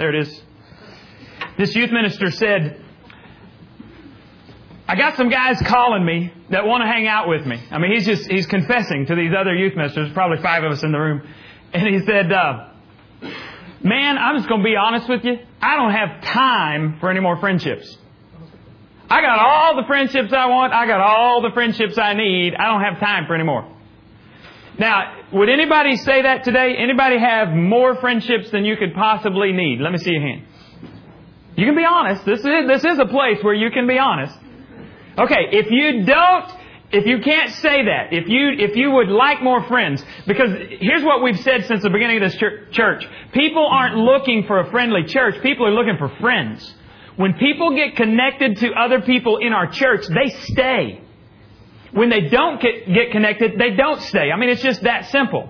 There it is. This youth minister said, I got some guys calling me that want to hang out with me. I mean, he's just, he's confessing to these other youth ministers, probably five of us in the room. And he said, uh, man, I'm just going to be honest with you. I don't have time for any more friendships. I got all the friendships I want. I got all the friendships I need. I don't have time for any more. Now, would anybody say that today? Anybody have more friendships than you could possibly need? Let me see your hand. You can be honest. This is, this is a place where you can be honest. Okay, if you don't, if you can't say that, if you, if you would like more friends, because here's what we've said since the beginning of this church. People aren't looking for a friendly church. People are looking for friends. When people get connected to other people in our church, they stay. When they don't get, connected, they don't stay. I mean, it's just that simple.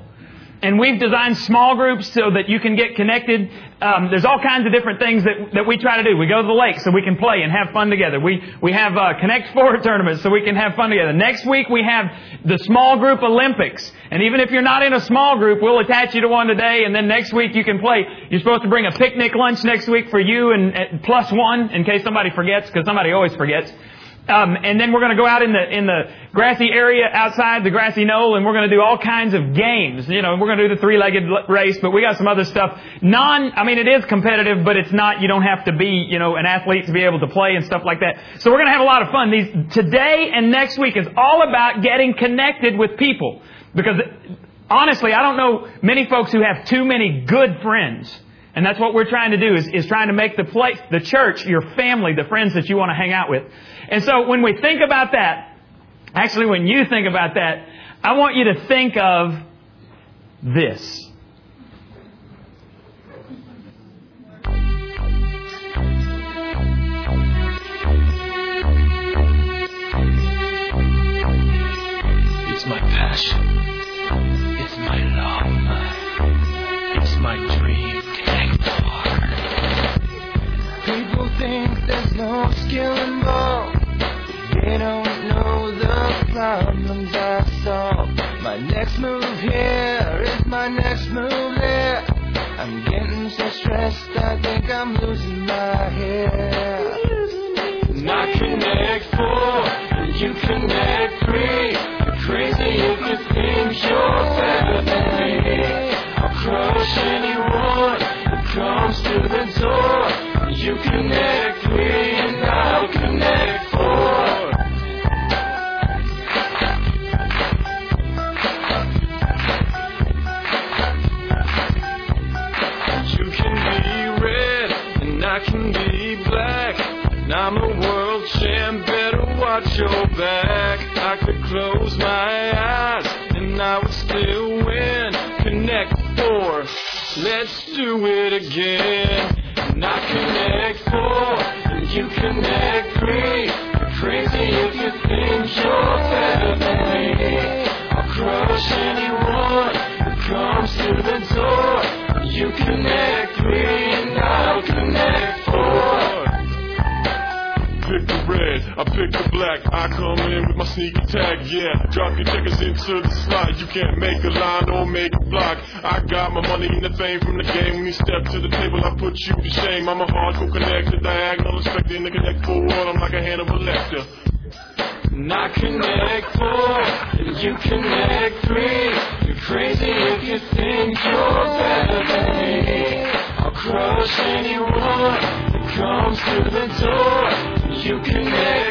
And we've designed small groups so that you can get connected. Um, there's all kinds of different things that, that we try to do. We go to the lake so we can play and have fun together. We, we have uh, Connect Four tournaments so we can have fun together. Next week we have the small group Olympics. And even if you're not in a small group, we'll attach you to one today and then next week you can play. You're supposed to bring a picnic lunch next week for you and, and plus one in case somebody forgets because somebody always forgets. Um, and then we're going to go out in the in the grassy area outside the grassy knoll, and we're going to do all kinds of games. You know, we're going to do the three-legged race, but we got some other stuff. Non, I mean, it is competitive, but it's not. You don't have to be, you know, an athlete to be able to play and stuff like that. So we're going to have a lot of fun. These today and next week is all about getting connected with people because honestly, I don't know many folks who have too many good friends. And that's what we're trying to do is, is trying to make the place, the church, your family, the friends that you want to hang out with. And so when we think about that, actually when you think about that, I want you to think of this. No skill involved. They don't know the problems I solve. My next move here is my next move there. I'm getting so stressed, I think I'm losing my head. I connect four, you connect three. Crazy if you think you're better than me. I'll crush anyone who comes to the door. You connect three, and I'll connect four. You can be red, and I can be black. And I'm a world champ, better watch your back. I could close my eyes, and I would still win. Connect four, let's do it again. Connect four, you connect three. Crazy if you think you're better than me. I'll crush anyone who comes to the door. You connect three, I pick the black. I come in with my sneaker tag, yeah. Drop your tickets into the slot. You can't make a line or make a block. I got my money and the fame from the game. When you step to the table, I put you to shame. I'm a hardcore connector, diagonal expecting to connect forward. I'm like a Hannibal Lecter. And I connect four, you connect three. You're crazy if you think you're better than me. I'll crush anyone who comes to the door. You connect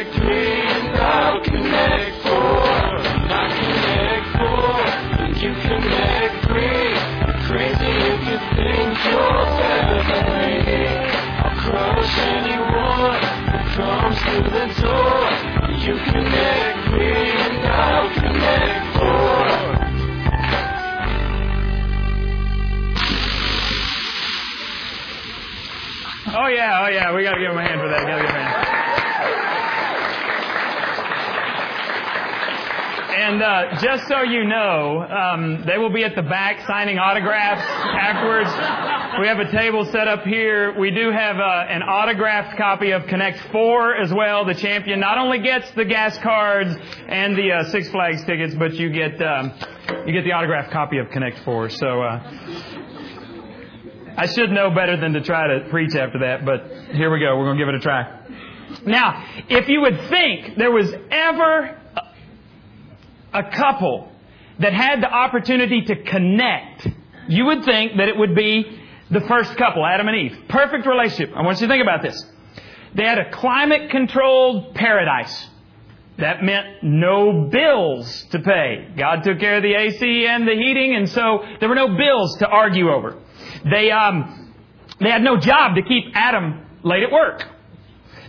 Oh yeah, oh yeah, we gotta give him a hand for that. Gotta give him a hand. And uh, just so you know, um, they will be at the back signing autographs afterwards. We have a table set up here. We do have uh, an autographed copy of Connect Four as well. The champion not only gets the gas cards and the uh, Six Flags tickets, but you get um, you get the autographed copy of Connect Four. So. Uh, I should know better than to try to preach after that, but here we go. We're going to give it a try. Now, if you would think there was ever a couple that had the opportunity to connect, you would think that it would be the first couple, Adam and Eve. Perfect relationship. I want you to think about this. They had a climate controlled paradise. That meant no bills to pay. God took care of the AC and the heating, and so there were no bills to argue over. They, um, they had no job to keep Adam late at work.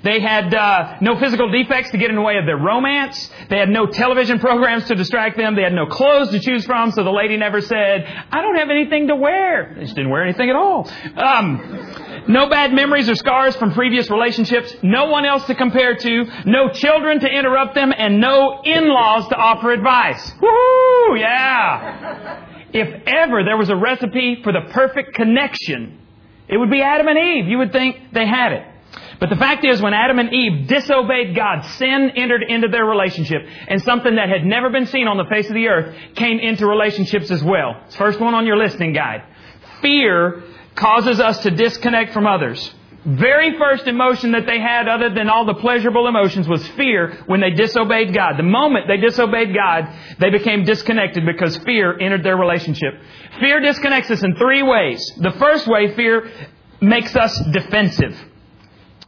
They had uh, no physical defects to get in the way of their romance. They had no television programs to distract them. They had no clothes to choose from, so the lady never said, I don't have anything to wear. They just didn't wear anything at all. Um, no bad memories or scars from previous relationships. No one else to compare to. No children to interrupt them. And no in-laws to offer advice. Woo! Yeah! If ever there was a recipe for the perfect connection, it would be Adam and Eve. You would think they had it. But the fact is, when Adam and Eve disobeyed God, sin entered into their relationship, and something that had never been seen on the face of the earth came into relationships as well. It's First one on your listening guide. Fear causes us to disconnect from others. Very first emotion that they had, other than all the pleasurable emotions, was fear when they disobeyed God. The moment they disobeyed God, they became disconnected because fear entered their relationship. Fear disconnects us in three ways. The first way, fear makes us defensive.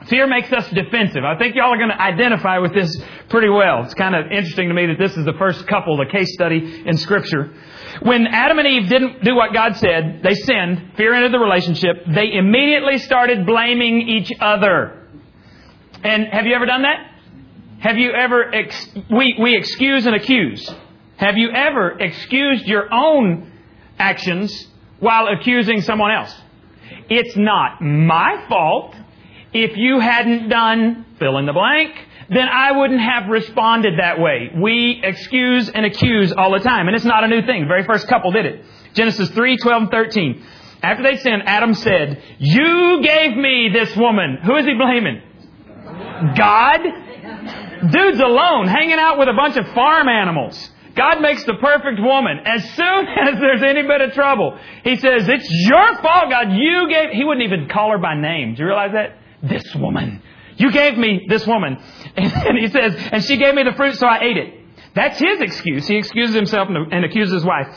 Fear makes us defensive. I think y'all are going to identify with this pretty well. It's kind of interesting to me that this is the first couple, the case study in Scripture. When Adam and Eve didn't do what God said, they sinned, fear entered the relationship, they immediately started blaming each other. And have you ever done that? Have you ever, ex- we, we excuse and accuse. Have you ever excused your own actions while accusing someone else? It's not my fault if you hadn't done fill in the blank, then I wouldn't have responded that way. We excuse and accuse all the time, and it's not a new thing. The very first couple did it. Genesis 3, 12, and 13. After they sinned, Adam said, You gave me this woman. Who is he blaming? God? Dude's alone, hanging out with a bunch of farm animals. God makes the perfect woman. As soon as there's any bit of trouble, He says, It's your fault, God. You gave. He wouldn't even call her by name. Do you realize that? This woman. You gave me this woman. And he says, and she gave me the fruit, so I ate it. That's his excuse. He excuses himself and accuses his wife.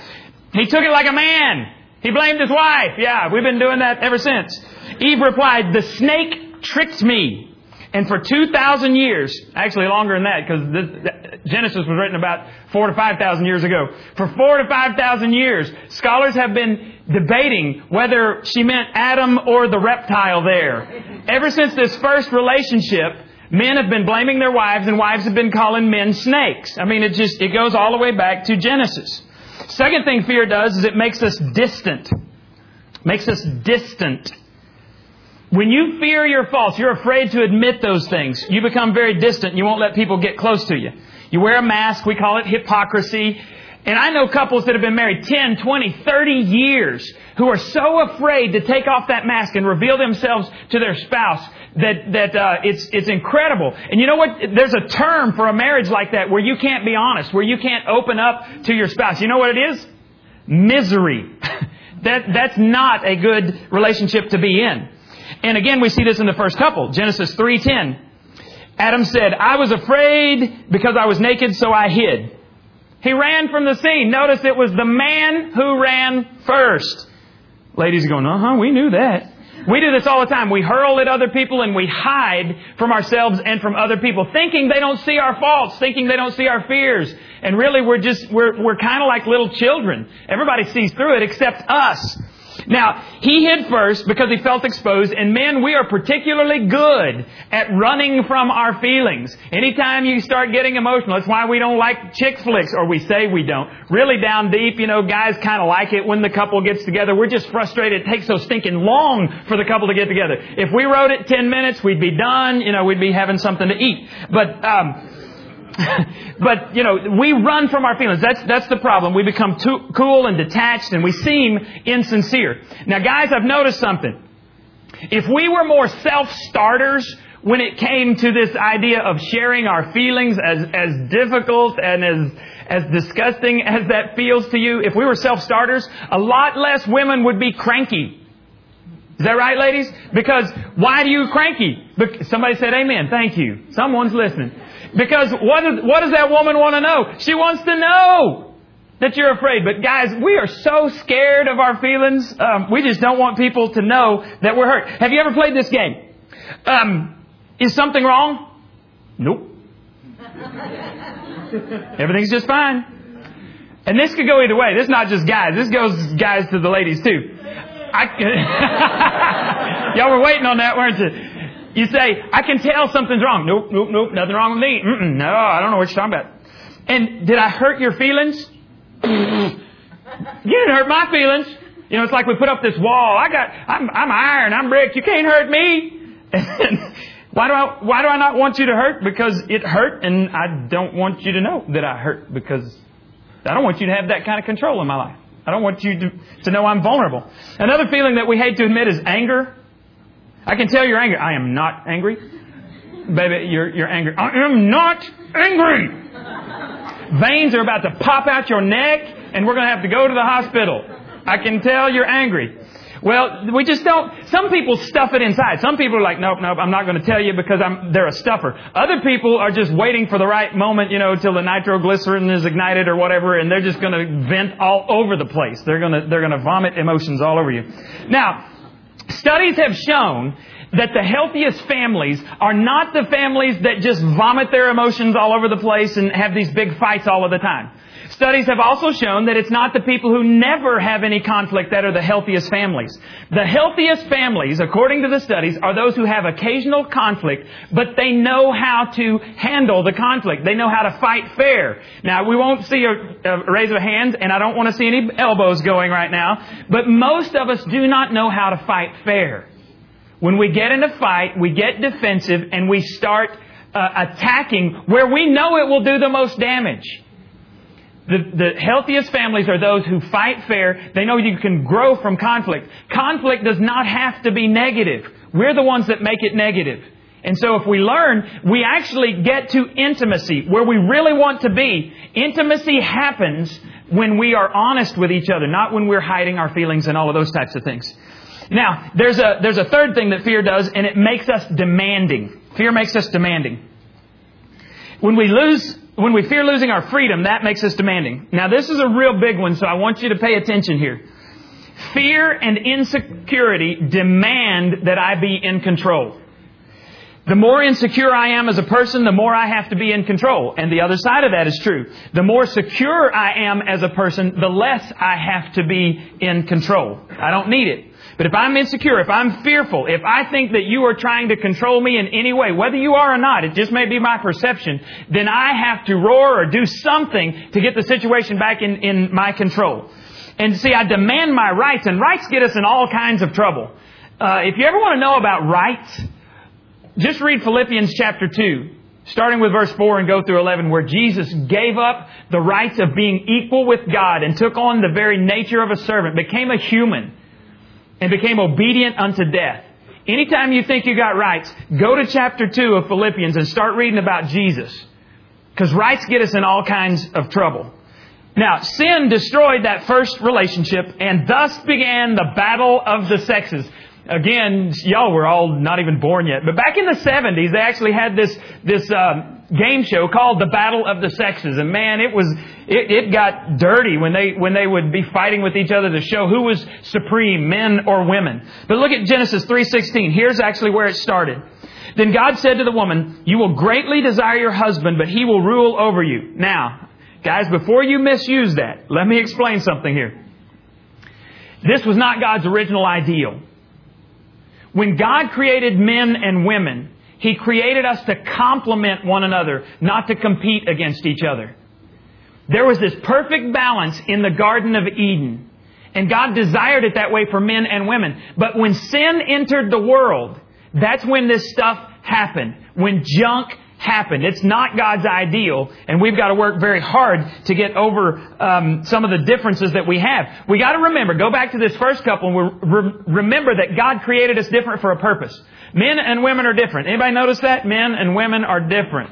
He took it like a man. He blamed his wife. Yeah, we've been doing that ever since. Eve replied, The snake tricked me. And for 2,000 years, actually longer than that, because Genesis was written about four to 5,000 years ago. For four to 5,000 years, scholars have been debating whether she meant Adam or the reptile there. Ever since this first relationship, men have been blaming their wives and wives have been calling men snakes. I mean, it just, it goes all the way back to Genesis. Second thing fear does is it makes us distant. Makes us distant. When you fear your faults, you're afraid to admit those things. You become very distant. You won't let people get close to you. You wear a mask. We call it hypocrisy. And I know couples that have been married 10, 20, 30 years who are so afraid to take off that mask and reveal themselves to their spouse that, that uh, it's, it's incredible. And you know what? There's a term for a marriage like that where you can't be honest, where you can't open up to your spouse. You know what it is? Misery. that, that's not a good relationship to be in. And again, we see this in the first couple, Genesis 3:10. Adam said, "I was afraid because I was naked, so I hid." He ran from the scene. Notice it was the man who ran first. Ladies are going, "Uh-huh, we knew that." We do this all the time. We hurl at other people and we hide from ourselves and from other people, thinking they don't see our faults, thinking they don't see our fears. And really we're just, we're, we're kind of like little children. Everybody sees through it except us. Now, he hid first because he felt exposed, and men, we are particularly good at running from our feelings. Anytime you start getting emotional, that's why we don't like chick flicks, or we say we don't. Really down deep, you know, guys kind of like it when the couple gets together. We're just frustrated. It takes so stinking long for the couple to get together. If we wrote it 10 minutes, we'd be done, you know, we'd be having something to eat. But, um, but you know, we run from our feelings. That's that's the problem. We become too cool and detached, and we seem insincere. Now, guys, I've noticed something. If we were more self-starters when it came to this idea of sharing our feelings, as as difficult and as as disgusting as that feels to you, if we were self-starters, a lot less women would be cranky. Is that right, ladies? Because why do you cranky? Somebody said amen. Thank you. Someone's listening. Because what, what does that woman want to know? She wants to know that you're afraid. But guys, we are so scared of our feelings. Um, we just don't want people to know that we're hurt. Have you ever played this game? Um, is something wrong? Nope. Everything's just fine. And this could go either way. This is not just guys. This goes guys to the ladies too. I, y'all were waiting on that, weren't you? You say, I can tell something's wrong. Nope, nope, nope, nothing wrong with me. Mm-mm, no, I don't know what you're talking about. And did I hurt your feelings? you didn't hurt my feelings. You know, it's like we put up this wall. I got, I'm, I'm iron, I'm brick. You can't hurt me. Why do I, why do I not want you to hurt? Because it hurt and I don't want you to know that I hurt because I don't want you to have that kind of control in my life. I don't want you to, to know I'm vulnerable. Another feeling that we hate to admit is anger. I can tell you're angry. I am not angry. Baby, you're, you're angry. I am not angry. Veins are about to pop out your neck and we're going to have to go to the hospital. I can tell you're angry. Well, we just don't, some people stuff it inside. Some people are like, nope, nope, I'm not going to tell you because I'm, they're a stuffer. Other people are just waiting for the right moment, you know, till the nitroglycerin is ignited or whatever, and they're just going to vent all over the place. They're going to, they're going to vomit emotions all over you. Now, studies have shown that the healthiest families are not the families that just vomit their emotions all over the place and have these big fights all of the time. Studies have also shown that it's not the people who never have any conflict that are the healthiest families. The healthiest families, according to the studies, are those who have occasional conflict, but they know how to handle the conflict. They know how to fight fair. Now, we won't see a, a raise of hands, and I don't want to see any elbows going right now, but most of us do not know how to fight fair. When we get in a fight, we get defensive and we start uh, attacking where we know it will do the most damage. The, the healthiest families are those who fight fair. They know you can grow from conflict. Conflict does not have to be negative. We're the ones that make it negative. And so if we learn, we actually get to intimacy, where we really want to be. Intimacy happens when we are honest with each other, not when we're hiding our feelings and all of those types of things. Now, there's a, there's a third thing that fear does, and it makes us demanding. Fear makes us demanding. When we lose, when we fear losing our freedom, that makes us demanding. Now, this is a real big one, so I want you to pay attention here. Fear and insecurity demand that I be in control. The more insecure I am as a person, the more I have to be in control. And the other side of that is true. The more secure I am as a person, the less I have to be in control. I don't need it. But if I'm insecure, if I'm fearful, if I think that you are trying to control me in any way, whether you are or not, it just may be my perception, then I have to roar or do something to get the situation back in, in my control. And see, I demand my rights, and rights get us in all kinds of trouble. Uh, if you ever want to know about rights, just read Philippians chapter 2, starting with verse 4 and go through 11, where Jesus gave up the rights of being equal with God and took on the very nature of a servant, became a human, and became obedient unto death. Anytime you think you got rights, go to chapter 2 of Philippians and start reading about Jesus. Because rights get us in all kinds of trouble. Now, sin destroyed that first relationship, and thus began the battle of the sexes. Again, y'all were all not even born yet, but back in the 70s, they actually had this, this, um, game show called the Battle of the Sexes. And man, it was, it, it got dirty when they, when they would be fighting with each other to show who was supreme, men or women. But look at Genesis 3.16. Here's actually where it started. Then God said to the woman, you will greatly desire your husband, but he will rule over you. Now, guys, before you misuse that, let me explain something here. This was not God's original ideal. When God created men and women, He created us to complement one another, not to compete against each other. There was this perfect balance in the Garden of Eden. And God desired it that way for men and women. But when sin entered the world, that's when this stuff happened. When junk happened. It's not God's ideal, and we've got to work very hard to get over um, some of the differences that we have. We got to remember, go back to this first couple, and re- remember that God created us different for a purpose. Men and women are different. Anybody notice that? Men and women are different.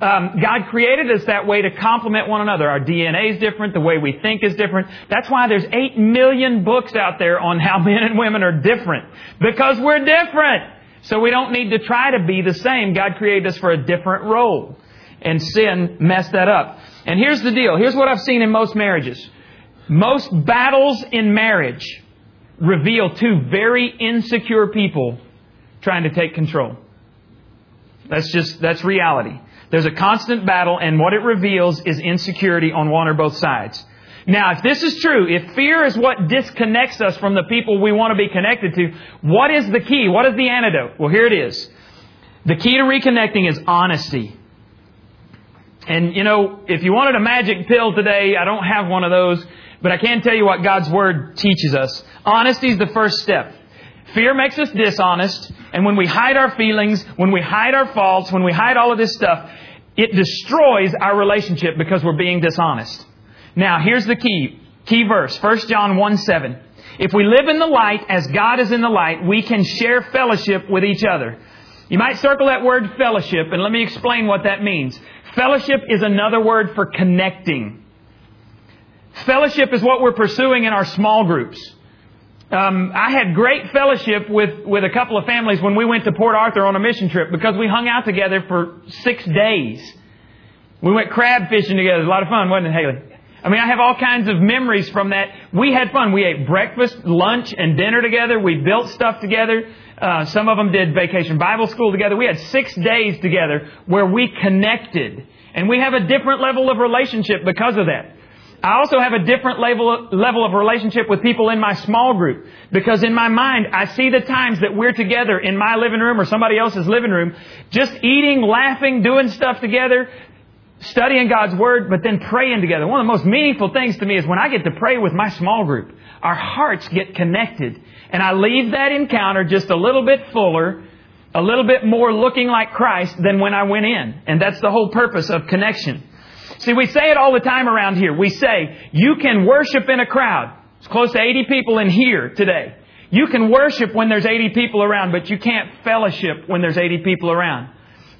um, God created us that way to complement one another. Our DNA is different. The way we think is different. That's why there's eight million books out there on how men and women are different. Because we're different. So we don't need to try to be the same. God created us for a different role. And sin messed that up. And here's the deal. Here's what I've seen in most marriages. Most battles in marriage reveal two very insecure people trying to take control. That's just, that's reality. There's a constant battle and what it reveals is insecurity on one or both sides. Now, if this is true, if fear is what disconnects us from the people we want to be connected to, what is the key? What is the antidote? Well, here it is. The key to reconnecting is honesty. And you know, if you wanted a magic pill today, I don't have one of those, but I can tell you what God's Word teaches us. Honesty is the first step. Fear makes us dishonest, and when we hide our feelings, when we hide our faults, when we hide all of this stuff, it destroys our relationship because we're being dishonest. Now, here's the key, key verse, 1 John 1 7. If we live in the light as God is in the light, we can share fellowship with each other. You might circle that word fellowship, and let me explain what that means. Fellowship is another word for connecting. Fellowship is what we're pursuing in our small groups. Um, I had great fellowship with, with a couple of families when we went to Port Arthur on a mission trip because we hung out together for six days. We went crab fishing together. It was a lot of fun, wasn't it, Haley? I mean, I have all kinds of memories from that. We had fun. We ate breakfast, lunch, and dinner together. We built stuff together. Uh, some of them did vacation Bible school together. We had six days together where we connected. And we have a different level of relationship because of that. I also have a different level, level of relationship with people in my small group because in my mind, I see the times that we're together in my living room or somebody else's living room, just eating, laughing, doing stuff together, studying God's Word, but then praying together. One of the most meaningful things to me is when I get to pray with my small group, our hearts get connected. And I leave that encounter just a little bit fuller, a little bit more looking like Christ than when I went in. And that's the whole purpose of connection. See, we say it all the time around here. We say, you can worship in a crowd. It's close to 80 people in here today. You can worship when there's 80 people around, but you can't fellowship when there's 80 people around.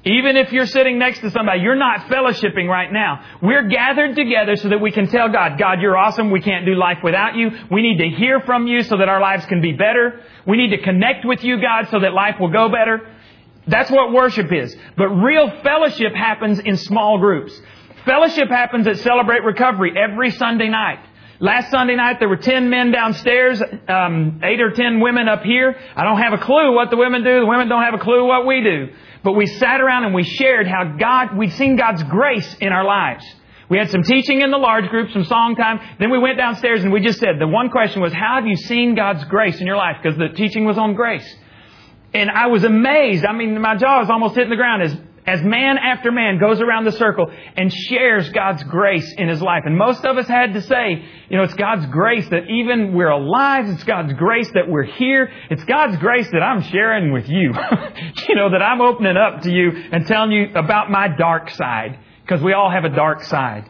Even if you're sitting next to somebody, you're not fellowshipping right now. We're gathered together so that we can tell God, God, you're awesome. We can't do life without you. We need to hear from you so that our lives can be better. We need to connect with you, God, so that life will go better. That's what worship is. But real fellowship happens in small groups. Fellowship happens at Celebrate Recovery every Sunday night. Last Sunday night there were 10 men downstairs, um, 8 or 10 women up here. I don't have a clue what the women do. The women don't have a clue what we do. But we sat around and we shared how God, we'd seen God's grace in our lives. We had some teaching in the large group, some song time. Then we went downstairs and we just said, the one question was, how have you seen God's grace in your life? Because the teaching was on grace. And I was amazed. I mean, my jaw was almost hitting the ground as as man after man goes around the circle and shares God's grace in his life. And most of us had to say, you know, it's God's grace that even we're alive. It's God's grace that we're here. It's God's grace that I'm sharing with you. you know, that I'm opening up to you and telling you about my dark side. Because we all have a dark side.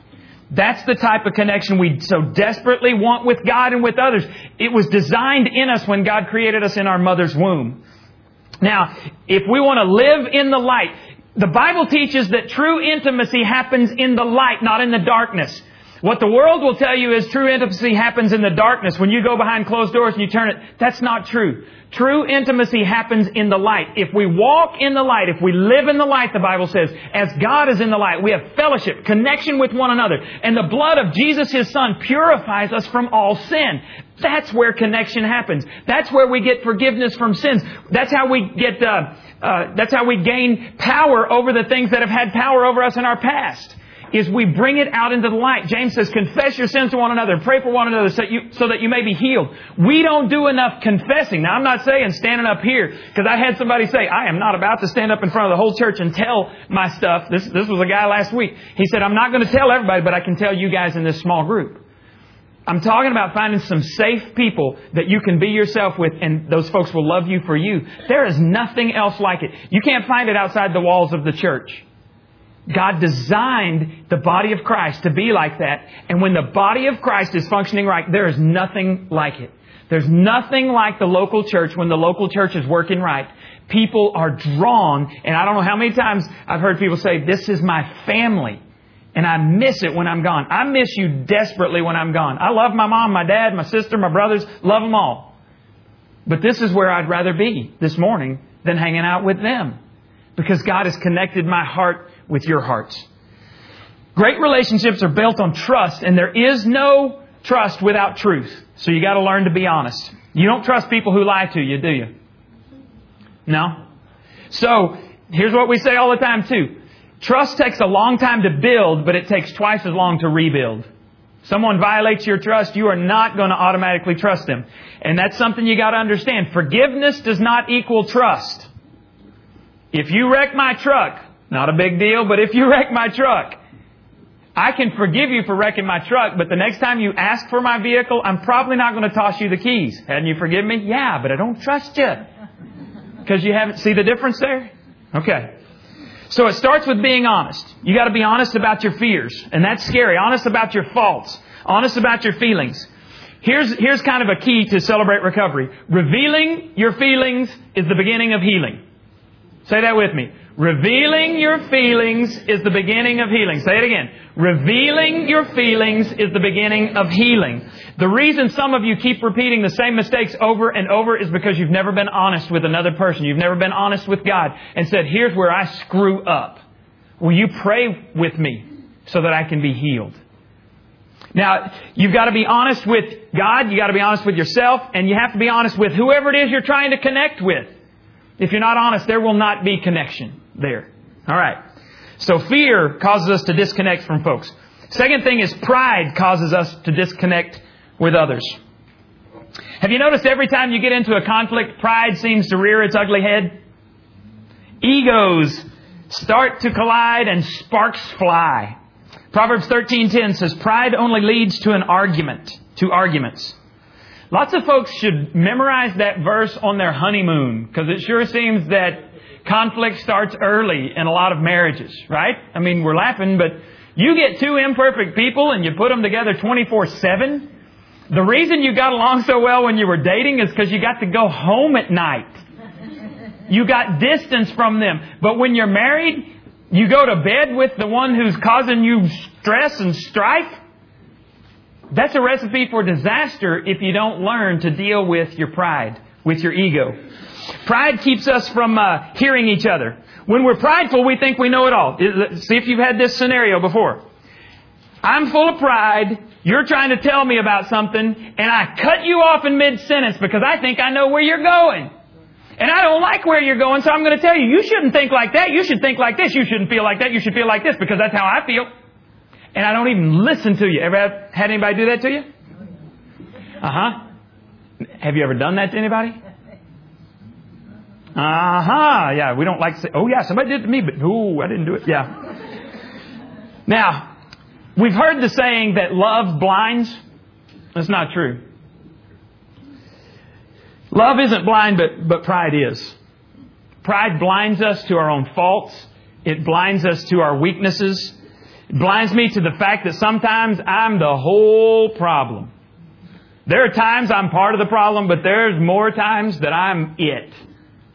That's the type of connection we so desperately want with God and with others. It was designed in us when God created us in our mother's womb. Now, if we want to live in the light, the Bible teaches that true intimacy happens in the light, not in the darkness. What the world will tell you is true intimacy happens in the darkness. When you go behind closed doors and you turn it, that's not true. True intimacy happens in the light. If we walk in the light, if we live in the light, the Bible says, as God is in the light, we have fellowship, connection with one another. And the blood of Jesus, His Son, purifies us from all sin. That's where connection happens. That's where we get forgiveness from sins. That's how we get, uh, uh, that's how we gain power over the things that have had power over us in our past. Is we bring it out into the light. James says, confess your sins to one another, pray for one another so, you, so that you may be healed. We don't do enough confessing. Now I'm not saying standing up here, because I had somebody say, I am not about to stand up in front of the whole church and tell my stuff. This, this was a guy last week. He said, I'm not going to tell everybody, but I can tell you guys in this small group. I'm talking about finding some safe people that you can be yourself with and those folks will love you for you. There is nothing else like it. You can't find it outside the walls of the church. God designed the body of Christ to be like that. And when the body of Christ is functioning right, there is nothing like it. There's nothing like the local church when the local church is working right People are drawn, and I don't know how many times I've heard people say, This is my family. And I miss it when I'm gone. I miss you desperately when I'm gone. I love my mom, my dad, my sister, my brothers, love them all. But this is where I'd rather be this morning than hanging out with them. Because God has connected my heart with your hearts. Great relationships are built on trust, and there is no trust without truth. So you gotta learn to be honest. You don't trust people who lie to you, do you? No? So, here's what we say all the time too. Trust takes a long time to build, but it takes twice as long to rebuild. Someone violates your trust, you are not going to automatically trust them. And that's something you got to understand. Forgiveness does not equal trust. If you wreck my truck, not a big deal, but if you wreck my truck, I can forgive you for wrecking my truck, but the next time you ask for my vehicle, I'm probably not going to toss you the keys. Hadn't you forgiven me? Yeah, but I don't trust you. Because you haven't, see the difference there? Okay. So it starts with being honest. You gotta be honest about your fears. And that's scary. Honest about your faults. Honest about your feelings. Here's, here's kind of a key to celebrate recovery. Revealing your feelings is the beginning of healing. Say that with me. Revealing your feelings is the beginning of healing. Say it again. Revealing your feelings is the beginning of healing. The reason some of you keep repeating the same mistakes over and over is because you've never been honest with another person. You've never been honest with God and said, here's where I screw up. Will you pray with me so that I can be healed? Now, you've got to be honest with God, you've got to be honest with yourself, and you have to be honest with whoever it is you're trying to connect with. If you're not honest, there will not be connection there. All right. So fear causes us to disconnect from folks. Second thing is pride causes us to disconnect with others. Have you noticed every time you get into a conflict, pride seems to rear its ugly head? Egos start to collide and sparks fly. Proverbs 13:10 says pride only leads to an argument, to arguments. Lots of folks should memorize that verse on their honeymoon because it sure seems that conflict starts early in a lot of marriages, right? I mean, we're laughing, but you get two imperfect people and you put them together 24-7. The reason you got along so well when you were dating is because you got to go home at night. You got distance from them. But when you're married, you go to bed with the one who's causing you stress and strife. That's a recipe for disaster if you don't learn to deal with your pride, with your ego. Pride keeps us from uh, hearing each other. When we're prideful, we think we know it all. See if you've had this scenario before. I'm full of pride. You're trying to tell me about something, and I cut you off in mid sentence because I think I know where you're going. And I don't like where you're going, so I'm going to tell you, you shouldn't think like that. You should think like this. You shouldn't feel like that. You should feel like this because that's how I feel. And I don't even listen to you. Ever had, anybody do that to you? Uh huh. Have you ever done that to anybody? Uh huh. Yeah, we don't like to say, oh yeah, somebody did it to me, but no, I didn't do it. Yeah. Now, we've heard the saying that love blinds. That's not true. Love isn't blind, but, but pride is. Pride blinds us to our own faults. It blinds us to our weaknesses. It blinds me to the fact that sometimes I'm the whole problem. There are times I'm part of the problem, but there's more times that I'm it.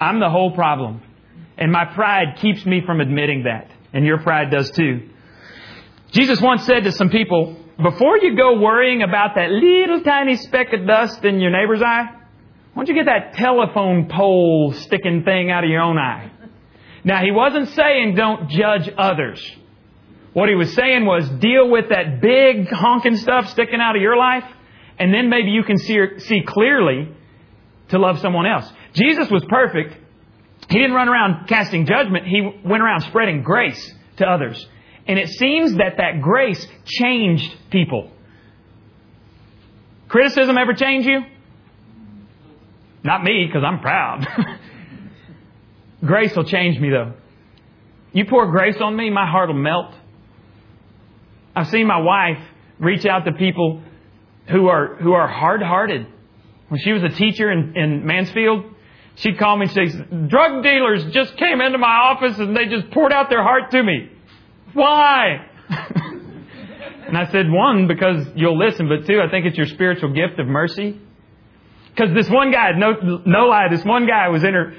I'm the whole problem. And my pride keeps me from admitting that. And your pride does too. Jesus once said to some people, before you go worrying about that little tiny speck of dust in your neighbor's eye, why don't you get that telephone pole sticking thing out of your own eye? Now, he wasn't saying don't judge others. What he was saying was deal with that big honking stuff sticking out of your life, and then maybe you can see, see clearly to love someone else. Jesus was perfect. He didn't run around casting judgment. He went around spreading grace to others. And it seems that that grace changed people. Criticism ever change you? Not me, because I'm proud. grace will change me, though. You pour grace on me, my heart will melt. I've seen my wife reach out to people who are, who are hard hearted. When she was a teacher in, in Mansfield, she'd call me and say, drug dealers just came into my office and they just poured out their heart to me. Why? and I said, one, because you'll listen, but two, I think it's your spiritual gift of mercy. Because this one guy, no, no lie, this one guy was in her,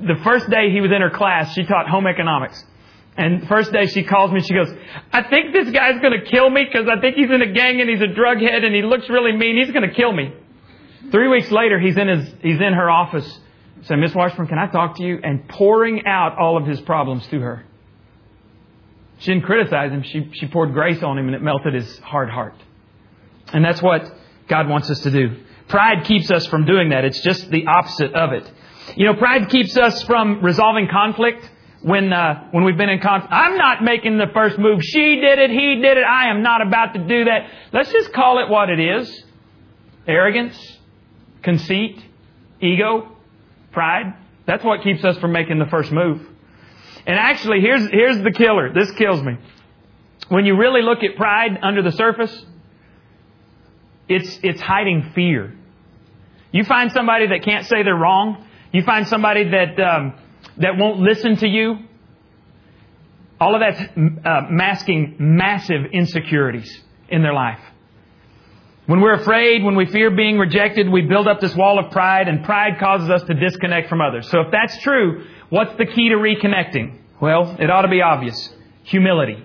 the first day he was in her class, she taught home economics. And first day she calls me, she goes, I think this guy's going to kill me because I think he's in a gang and he's a drug head and he looks really mean. He's going to kill me. Three weeks later, he's in his, he's in her office. Saying, Miss Washburn, can I talk to you? And pouring out all of his problems to her. She didn't criticize him. She, she poured grace on him and it melted his hard heart. And that's what God wants us to do. Pride keeps us from doing that. It's just the opposite of it. You know, pride keeps us from resolving conflict when uh, when we've been in conflict. I'm not making the first move. She did it. He did it. I am not about to do that. Let's just call it what it is: arrogance, conceit, ego, pride. That's what keeps us from making the first move. And actually, here's here's the killer. This kills me. When you really look at pride under the surface, it's it's hiding fear. You find somebody that can't say they're wrong. You find somebody that um, that won't listen to you. All of that's uh, masking massive insecurities in their life. When we're afraid, when we fear being rejected, we build up this wall of pride, and pride causes us to disconnect from others. So if that's true, what's the key to reconnecting? Well, it ought to be obvious. Humility.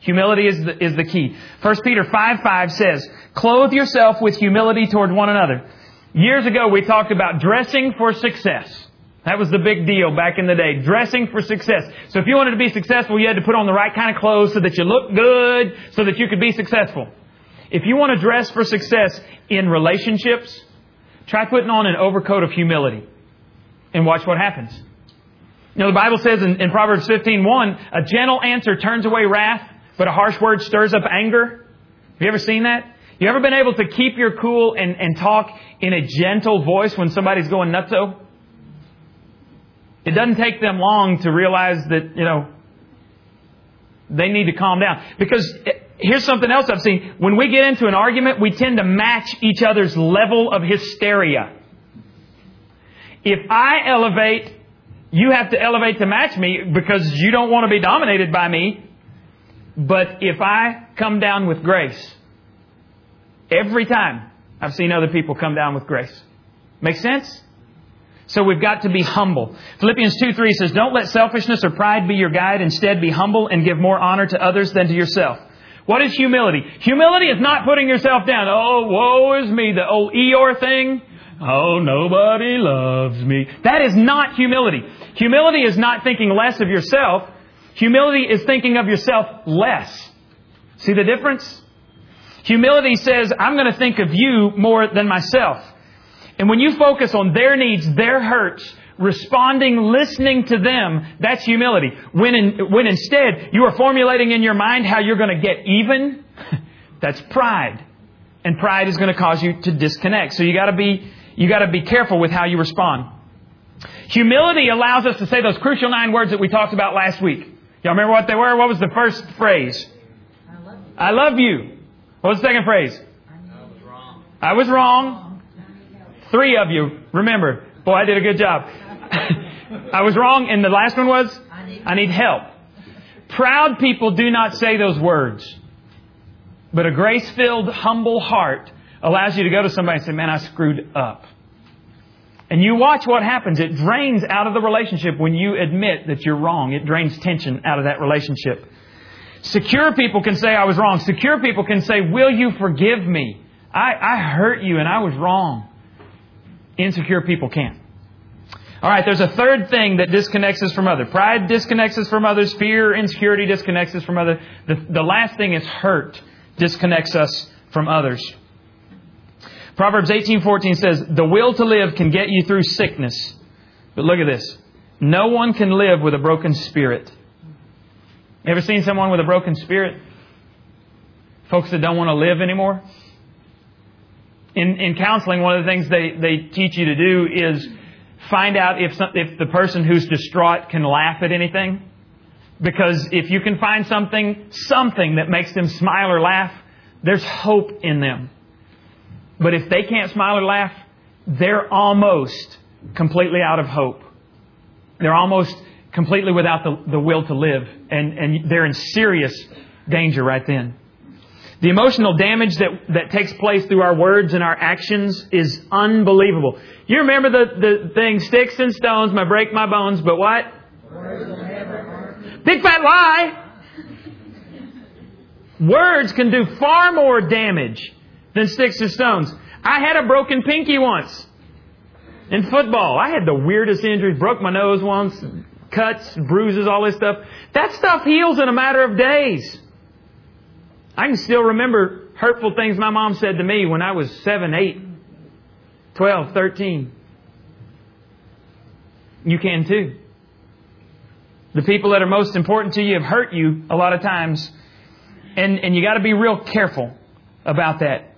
Humility is the, is the key. 1 Peter 5 5 says, Clothe yourself with humility toward one another. Years ago, we talked about dressing for success. That was the big deal back in the day. Dressing for success. So if you wanted to be successful, you had to put on the right kind of clothes so that you looked good, so that you could be successful. If you want to dress for success in relationships, try putting on an overcoat of humility and watch what happens. You know, the Bible says in, in Proverbs 15:1, a gentle answer turns away wrath, but a harsh word stirs up anger. Have you ever seen that? You ever been able to keep your cool and, and talk in a gentle voice when somebody's going nutso? It doesn't take them long to realize that, you know, they need to calm down. Because here's something else I've seen. When we get into an argument, we tend to match each other's level of hysteria. If I elevate, you have to elevate to match me because you don't want to be dominated by me. But if I come down with grace, every time I've seen other people come down with grace. Make sense? So we've got to be humble. Philippians 2 3 says, Don't let selfishness or pride be your guide. Instead, be humble and give more honor to others than to yourself. What is humility? Humility is not putting yourself down. Oh, woe is me, the old Eeyore thing. Oh, nobody loves me. That is not humility. Humility is not thinking less of yourself. Humility is thinking of yourself less. See the difference? Humility says, I'm going to think of you more than myself. And when you focus on their needs, their hurts, responding, listening to them, that's humility. When, in, when instead you are formulating in your mind how you're going to get even, that's pride. And pride is going to cause you to disconnect. So you gotta be, you gotta be careful with how you respond. Humility allows us to say those crucial nine words that we talked about last week. Y'all remember what they were? What was the first phrase? I love you. I love you. What was the second phrase? I was wrong. I was wrong. Three of you, remember. Boy, I did a good job. I was wrong, and the last one was, I need help. Proud people do not say those words. But a grace filled, humble heart allows you to go to somebody and say, Man, I screwed up. And you watch what happens. It drains out of the relationship when you admit that you're wrong. It drains tension out of that relationship. Secure people can say, I was wrong. Secure people can say, Will you forgive me? I, I hurt you and I was wrong. Insecure people can't. All right, there's a third thing that disconnects us from others. Pride disconnects us from others. Fear, insecurity disconnects us from others. The, the last thing is hurt disconnects us from others. Proverbs 18:14 says, "The will to live can get you through sickness." But look at this. No one can live with a broken spirit. You Ever seen someone with a broken spirit? Folks that don't want to live anymore? in, in counseling, one of the things they, they teach you to do is find out if, some, if the person who's distraught can laugh at anything. Because if you can find something, something that makes them smile or laugh, there's hope in them. But if they can't smile or laugh, they're almost completely out of hope. They're almost completely without the, the will to live. And, and they're in serious danger right then. The emotional damage that, that takes place through our words and our actions is unbelievable. You remember the, the thing, sticks and stones may break my bones, but what? Big fat lie! Words can do far more damage than sticks and stones. I had a broken pinky once in football. I had the weirdest injuries, broke my nose once, cuts, bruises, all this stuff. That stuff heals in a matter of days. I can still remember hurtful things my mom said to me when I was 7, 8, 12, 13. You can too. The people that are most important to you have hurt you a lot of times, and, and you got to be real careful about that.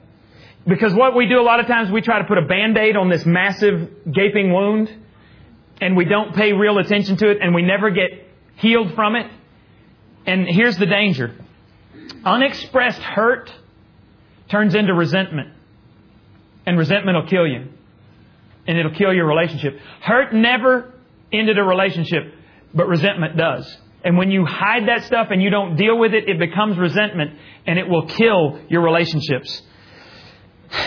Because what we do a lot of times, we try to put a band aid on this massive gaping wound, and we don't pay real attention to it, and we never get healed from it. And here's the danger unexpressed hurt turns into resentment, and resentment will kill you, and it'll kill your relationship. Hurt never ended a relationship, but resentment does. And when you hide that stuff and you don't deal with it, it becomes resentment and it will kill your relationships.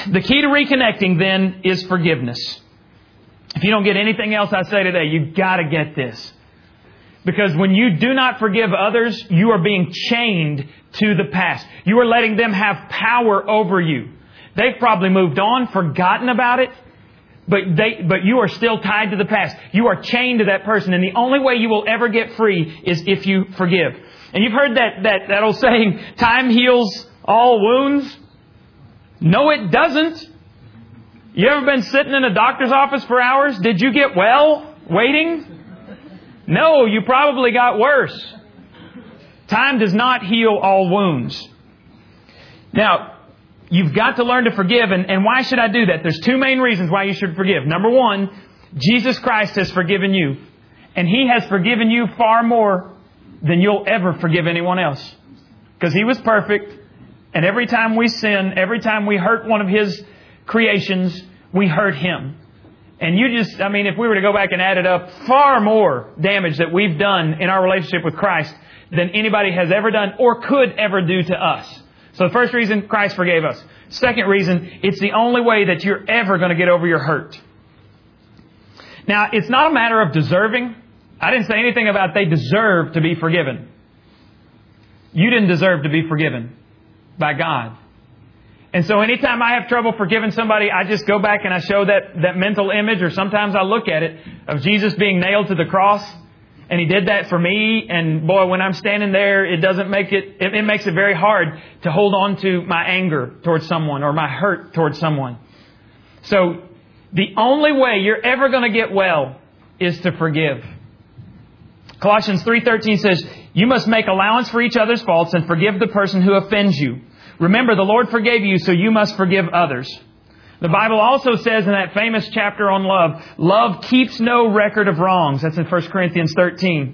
The key to reconnecting then is forgiveness. If you don't get anything else I say today, you've got to get this. Because when you do not forgive others, you are being chained to the past. You are letting them have power over you. They've probably moved on, forgotten about it, but they, but you are still tied to the past. You are chained to that person, and the only way you will ever get free is if you forgive. And you've heard that, that, that old saying, time heals all wounds. No, it doesn't. You ever been sitting in a doctor's office for hours? Did you get well waiting? No, you probably got worse. Time does not heal all wounds. Now, you've got to learn to forgive, and, and why should I do that? There's two main reasons why you should forgive. Number one, Jesus Christ has forgiven you, and He has forgiven you far more than you'll ever forgive anyone else. Because He was perfect, and every time we sin, every time we hurt one of His creations, we hurt Him. And you just, I mean, if we were to go back and add it up, far more damage that we've done in our relationship with Christ than anybody has ever done or could ever do to us. So the first reason, Christ forgave us. Second reason, it's the only way that you're ever going to get over your hurt. Now, it's not a matter of deserving. I didn't say anything about they deserve to be forgiven. You didn't deserve to be forgiven by God. And so anytime I have trouble forgiving somebody, I just go back and I show that, that mental image, or sometimes I look at it, of Jesus being nailed to the cross. And He did that for me. And boy, when I'm standing there, it doesn't make it, it, it makes it very hard to hold on to my anger towards someone or my hurt towards someone. So the only way you're ever going to get well is to forgive. Colossians 3:13 says, "You must make allowance for each other's faults and forgive the person who offends you." Remember, the Lord forgave you, so you must forgive others. The Bible also says in that famous chapter on love, love keeps no record of wrongs. That's in 1 Corinthians 13.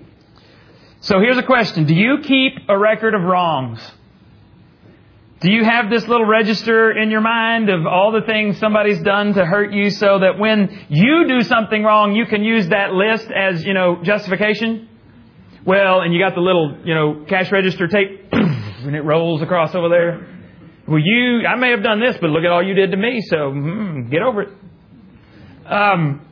So here's a question. Do you keep a record of wrongs? Do you have this little register in your mind of all the things somebody's done to hurt you so that when you do something wrong, you can use that list as, you know, justification? Well, and you got the little, you know, cash register tape and it rolls across over there. Well, you, I may have done this, but look at all you did to me, so mm, get over it. Um,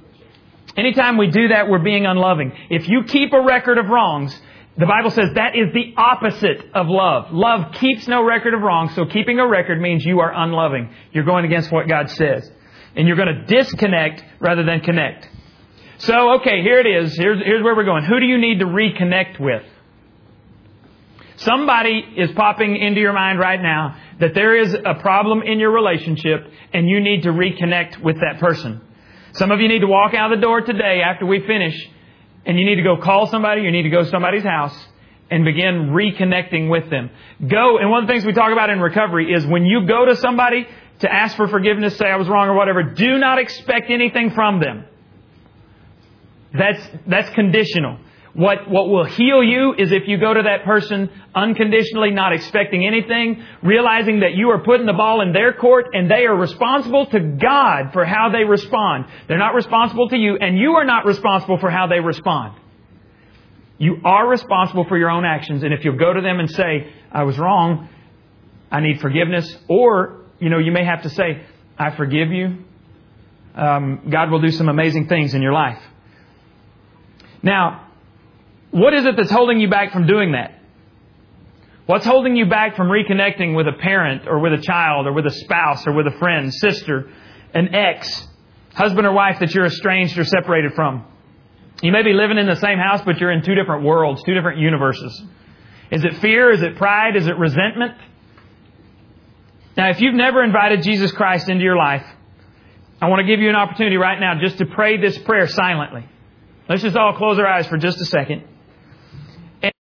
anytime we do that, we're being unloving. If you keep a record of wrongs, the Bible says that is the opposite of love. Love keeps no record of wrongs, so keeping a record means you are unloving. You're going against what God says. And you're going to disconnect rather than connect. So, okay, here it is. Here's, here's where we're going. Who do you need to reconnect with? Somebody is popping into your mind right now that there is a problem in your relationship and you need to reconnect with that person. Some of you need to walk out the door today after we finish and you need to go call somebody, you need to go to somebody's house and begin reconnecting with them. Go, and one of the things we talk about in recovery is when you go to somebody to ask for forgiveness, say I was wrong or whatever, do not expect anything from them. That's, that's conditional. What, what will heal you is if you go to that person unconditionally, not expecting anything, realizing that you are putting the ball in their court and they are responsible to God for how they respond. They're not responsible to you and you are not responsible for how they respond. You are responsible for your own actions and if you'll go to them and say, I was wrong, I need forgiveness. Or, you know, you may have to say, I forgive you. Um, God will do some amazing things in your life. Now, what is it that's holding you back from doing that? What's holding you back from reconnecting with a parent or with a child or with a spouse or with a friend, sister, an ex, husband or wife that you're estranged or separated from? You may be living in the same house, but you're in two different worlds, two different universes. Is it fear? Is it pride? Is it resentment? Now, if you've never invited Jesus Christ into your life, I want to give you an opportunity right now just to pray this prayer silently. Let's just all close our eyes for just a second.